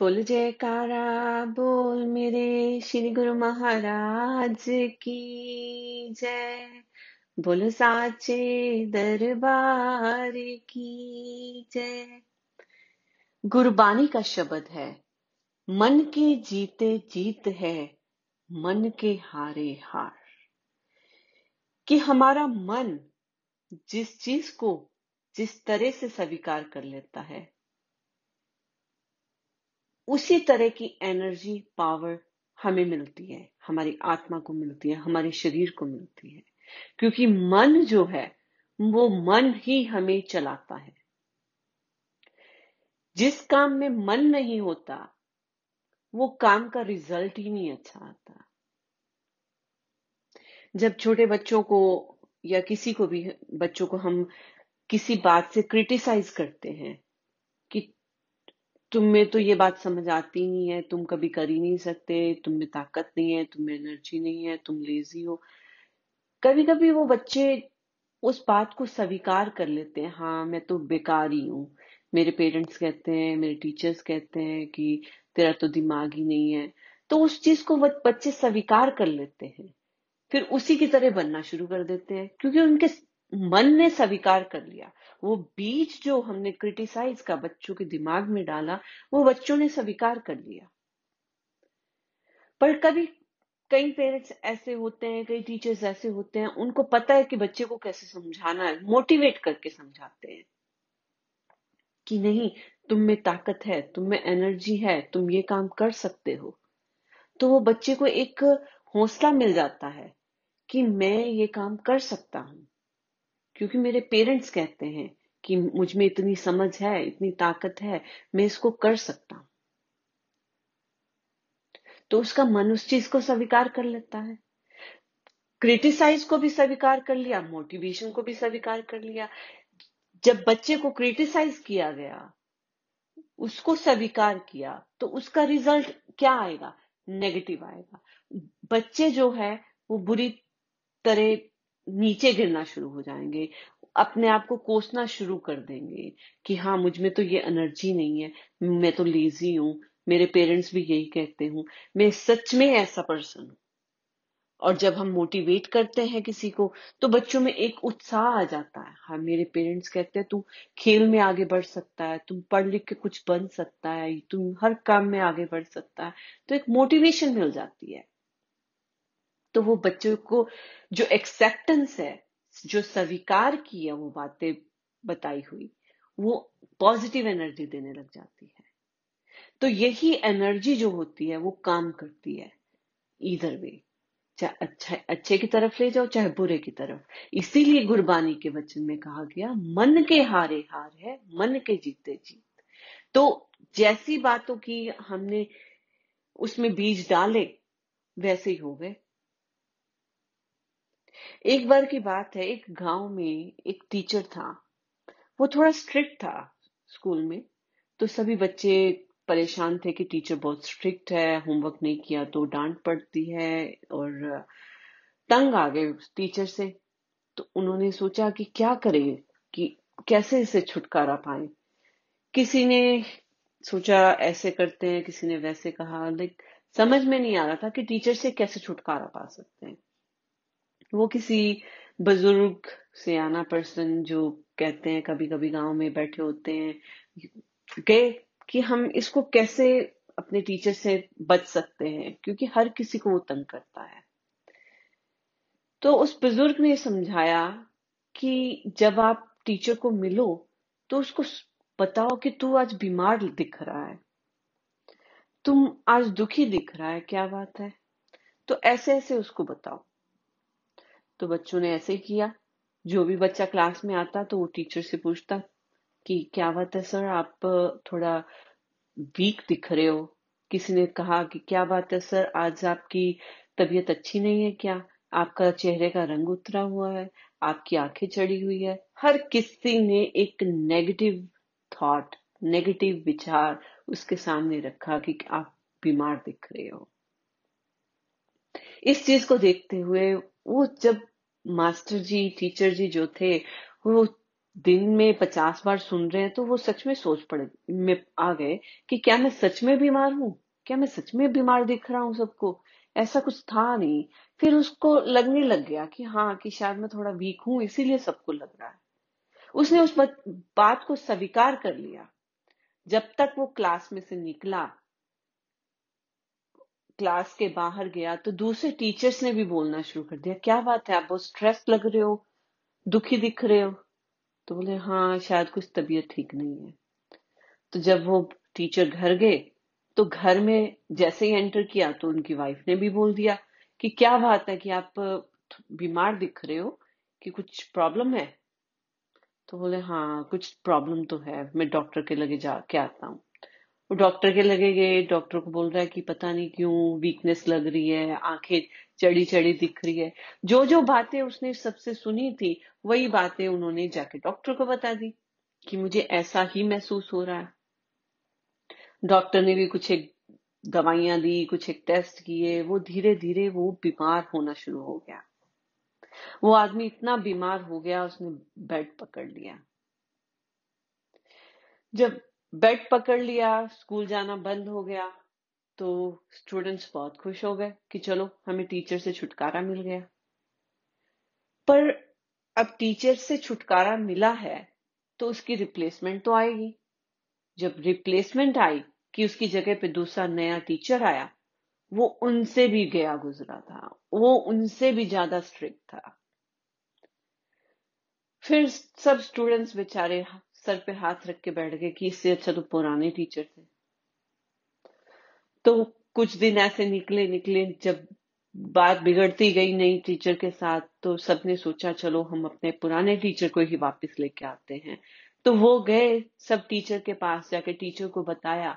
बोल जयकारा, बोल मेरे श्री गुरु महाराज की जय। बोल साचे दरबार की जय। गुरबानी का शब्द है, मन के जीते जीत है, मन के हारे हार। कि हमारा मन जिस चीज़ को जिस तरह से स्वीकार कर लेता है उसी तरह की एनर्जी पावर हमें मिलती है, हमारी आत्मा को मिलती है, हमारे शरीर को मिलती है। क्योंकि मन जो है, वो मन ही हमें चलाता है। जिस काम में मन नहीं होता, वो काम का रिज़ल्ट ही नहीं अच्छा आता। जब छोटे बच्चों को या किसी को भी, बच्चों को हम किसी बात से क्रिटिसाइज करते हैं तुम में तो ये बात समझ आती नहीं है, तुम कभी कर ही नहीं सकते तुम में ताकत नहीं है तुम में एनर्जी नहीं है, तुम लेजी हो। कभी कभी वो बच्चे उस बात को स्वीकार कर लेते हैं हाँ मैं तो बेकार ही हूँ। मेरे पेरेंट्स कहते हैं, मेरे टीचर्स कहते हैं कि तेरा तो दिमाग ही नहीं है। तो उस चीज़ को बच्चे स्वीकार कर लेते हैं। फिर उसी की तरह बनना शुरू कर देते हैं, क्योंकि उनके मन ने स्वीकार कर लिया। वो बीज जो हमने क्रिटिसाइज का बच्चों के दिमाग में डाला, वो बच्चों ने स्वीकार कर लिया। पर कभी कई पेरेंट्स ऐसे होते हैं, कई टीचर्स ऐसे होते हैं, उनको पता है कि बच्चे को कैसे समझाना है मोटिवेट करके समझाते हैं कि नहीं, तुम में ताकत है, तुम में एनर्जी है, तुम ये काम कर सकते हो। तो वो बच्चे को एक हौसला मिल जाता है कि मैं ये काम कर सकता हूँ। क्योंकि मेरे पेरेंट्स कहते हैं कि मुझमें इतनी समझ है, इतनी ताकत है, मैं इसको कर सकता हूँ। तो उसका मन उस चीज़ को स्वीकार कर लेता है। क्रिटिसाइज को भी स्वीकार कर लिया मोटिवेशन को भी स्वीकार कर लिया। जब बच्चे को क्रिटिसाइज किया गया, उसको स्वीकार किया तो उसका रिज़ल्ट क्या आएगा? नेगेटिव आएगा। बच्चे जो है, वो बुरी तरह नीचे गिरना शुरू हो जाएँगे, अपने आप को कोसना शुरू कर देंगे कि हाँ मुझमें तो ये एनर्जी नहीं है, मैं तो लेजी हूँ, मेरे पेरेंट्स भी यही कहते हूँ। मैं सच में ऐसा पर्सन हूँ। और जब हम मोटिवेट करते हैं किसी को तो बच्चों में एक उत्साह आ जाता है। हाँ मेरे पेरेंट्स कहते हैं, तू खेल में आगे बढ़ सकता है, तुम पढ़ लिख के कुछ बन सकता है, तुम हर काम में आगे बढ़ सकता है। तो एक मोटिवेशन मिल जाती है। तो वो बच्चों को जो एक्सेप्टेंस है, जो स्वीकार की है वो बातें बताई हुई, वो पॉजिटिव एनर्जी देने लग जाती है। तो यही एनर्जी जो होती है, वो काम करती है इधर वे चाहे अच्छा अच्छे की तरफ़ ले जाओ, चाहे बुरे की तरफ़। इसीलिए गुरबानी के वचन में कहा गया, मन के हारे हार है, मन के जीते जीत। तो जैसी बातों की हमने उसमें बीज डाले, वैसे ही हो गए। एक बार की बात है, एक गाँव में एक टीचर था। वो थोड़ा स्ट्रिक्ट था स्कूल में तो सभी बच्चे परेशान थे कि टीचर बहुत स्ट्रिक्ट है होमवर्क नहीं किया तो डांट पड़ती है और तंग आ गए टीचर से। तो उन्होंने सोचा कि क्या करें, कि कैसे इसे छुटकारा पाए? किसी ने सोचा ऐसे करते हैं, किसी ने वैसे कहा लाइक समझ में नहीं आ रहा था कि टीचर से कैसे छुटकारा पा सकते हैं। वो किसी बुज़ुर्ग सियाना पर्सन जो कहते हैं कभी कभी गाँव में बैठे होते हैं, गए कि हम इसको कैसे अपने टीचर से बच सकते हैं, क्योंकि हर किसी को वो तंग करता है। तो उस बुज़ुर्ग ने समझाया कि जब आप टीचर को मिलो तो उसको बताओ कि तू आज बीमार दिख रहा है। तुम आज दुखी दिख रहा है, क्या बात है? तो ऐसे ऐसे उसको बताओ। तो बच्चों ने ऐसे किया। जो भी बच्चा क्लास में आता तो वो टीचर से पूछता कि, क्या बात है सर आप थोड़ा वीक दिख रहे हो। किसी ने कहा कि, क्या बात है सर आज आपकी तबीयत अच्छी नहीं है क्या? आपका चेहरे का रंग उतरा हुआ है, आपकी आँखें चढ़ी हुई है। हर किसी ने एक नेगेटिव थॉट नेगेटिव विचार उसके सामने रखा कि, आप बीमार दिख रहे हो। इस चीज़ को देखते हुए वो जब मास्टर जी, टीचर जी जो थे, वो दिन में पचास बार सुन रहे हैं तो वो सच में सोच पड़े, में आ गए कि क्या मैं सच में बीमार हूँ? क्या मैं सच में बीमार दिख रहा हूँ सबको? ऐसा कुछ था नहीं। फिर उसको लगने लग गया कि हाँ कि शायद मैं थोड़ा वीक हूँ, इसीलिए सबको लग रहा है। उसने उस बात को स्वीकार कर लिया। जब तक वो क्लास में से निकला क्लास के बाहर गया तो दूसरे टीचर्स ने भी बोलना शुरू कर दिया, क्या बात है, आप बहुत स्ट्रेस लग रहे हो, दुखी दिख रहे हो? तो बोले हाँ शायद कुछ तबीयत ठीक नहीं है। तो जब वो टीचर घर गए तो घर में जैसे ही एंटर किया तो उनकी वाइफ ने भी बोल दिया कि, क्या बात है कि आप बीमार दिख रहे हो, कि कुछ प्रॉब्लम है? तो बोले हाँ कुछ प्रॉब्लम तो है, मैं डॉक्टर के लगे जा, के आता हूँ। वो डॉक्टर के लगे गए, डॉक्टर को बोल रहा है कि पता नहीं क्यों वीकनेस लग रही है, आँखें चढ़ी चढ़ी दिख रही है। जो जो बातें उसने सबसे सुनी थी, वही बातें उन्होंने जाके डॉक्टर को बता दी कि मुझे ऐसा ही महसूस हो रहा है। डॉक्टर ने भी कुछ एक दवाइयाँ दी, कुछ एक टेस्ट किए, वो धीरे धीरे वो बीमार होना शुरू हो गया। वो आदमी इतना बीमार हो गया, उसने बेड पकड़ लिया। जब बेड पकड़ लिया, स्कूल जाना बंद हो गया तो स्टूडेंट्स बहुत खुश हो गए कि चलो, हमें टीचर से छुटकारा मिल गया। पर अब टीचर से छुटकारा मिला है तो उसकी रिप्लेसमेंट तो आएगी। जब रिप्लेसमेंट आई कि उसकी जगह पे दूसरा नया टीचर आया, वो उनसे भी गया गुजरा था, वो उनसे भी ज़्यादा स्ट्रिक्ट था। फिर सब स्टूडेंट्स बेचारे सर पे हाथ रख के बैठ गए कि इससे अच्छा तो पुराने टीचर थे। तो कुछ दिन ऐसे निकले निकले, जब बात बिगड़ती गई नई टीचर के साथ तो सबने सोचा, चलो, हम अपने पुराने टीचर को ही वापस लेके आते हैं। तो वो गए, सब टीचर के पास जाके टीचर को बताया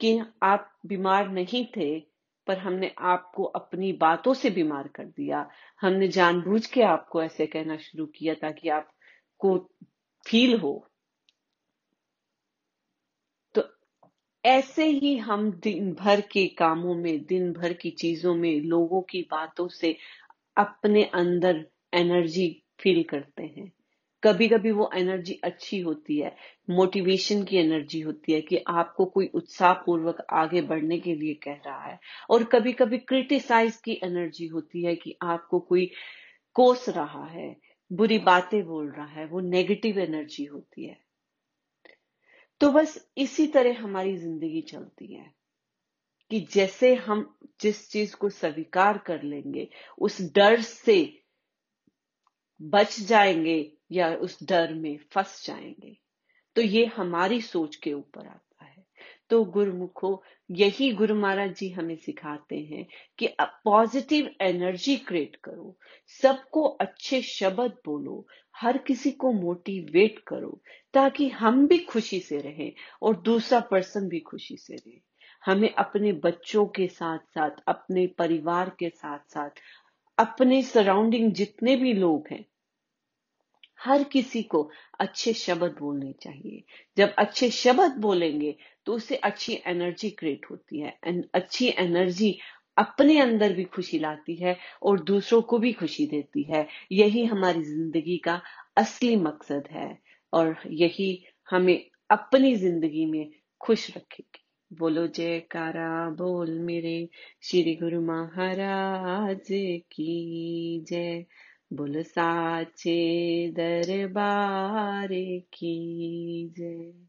कि आप बीमार नहीं थे, पर हमने आपको अपनी बातों से बीमार कर दिया। हमने जानबूझ के आपको ऐसे कहना शुरू किया ताकि आपको फील हो तो ऐसे ही हम दिन भर के कामों में, दिन भर की चीज़ों में, लोगों की बातों से अपने अंदर एनर्जी फील करते हैं। कभी कभी वो एनर्जी अच्छी होती है, मोटिवेशन की एनर्जी होती है कि आपको कोई उत्साह पूर्वक आगे बढ़ने के लिए कह रहा है। और कभी कभी क्रिटिसाइज की एनर्जी होती है कि आपको कोई कोस रहा है बुरी बातें बोल रहा है, वो नेगेटिव एनर्जी होती है। तो बस इसी तरह हमारी ज़िंदगी चलती है कि जैसे हम जिस चीज़ को स्वीकार कर लेंगे, उस डर से बच जाएँगे या उस डर में फंस जाएँगे तो ये हमारी सोच के ऊपर आता तो गुरुमुखो, यही गुरु महाराज जी हमें सिखाते हैं कि पॉजिटिव एनर्जी क्रिएट करो। सबको अच्छे शब्द बोलो, हर किसी को मोटिवेट करो, ताकि हम भी खुशी से रहें और दूसरा पर्सन भी खुशी से रहे। हमें अपने बच्चों के साथ साथ, अपने परिवार के साथ साथ, अपने सराउंडिंग जितने भी लोग हैं हर किसी को अच्छे शब्द बोलने चाहिए। जब अच्छे शब्द बोलेंगे तो उससे अच्छी एनर्जी क्रिएट होती है। अच्छी एनर्जी अपने अंदर भी खुशी लाती है और दूसरों को भी खुशी देती है। यही हमारी ज़िंदगी का असली मकसद है और यही हमें अपनी ज़िंदगी में खुश रखेगी। बोलो जयकारा, बोल मेरे श्री गुरु महाराज की जय। बोल साचे दरबार की जय।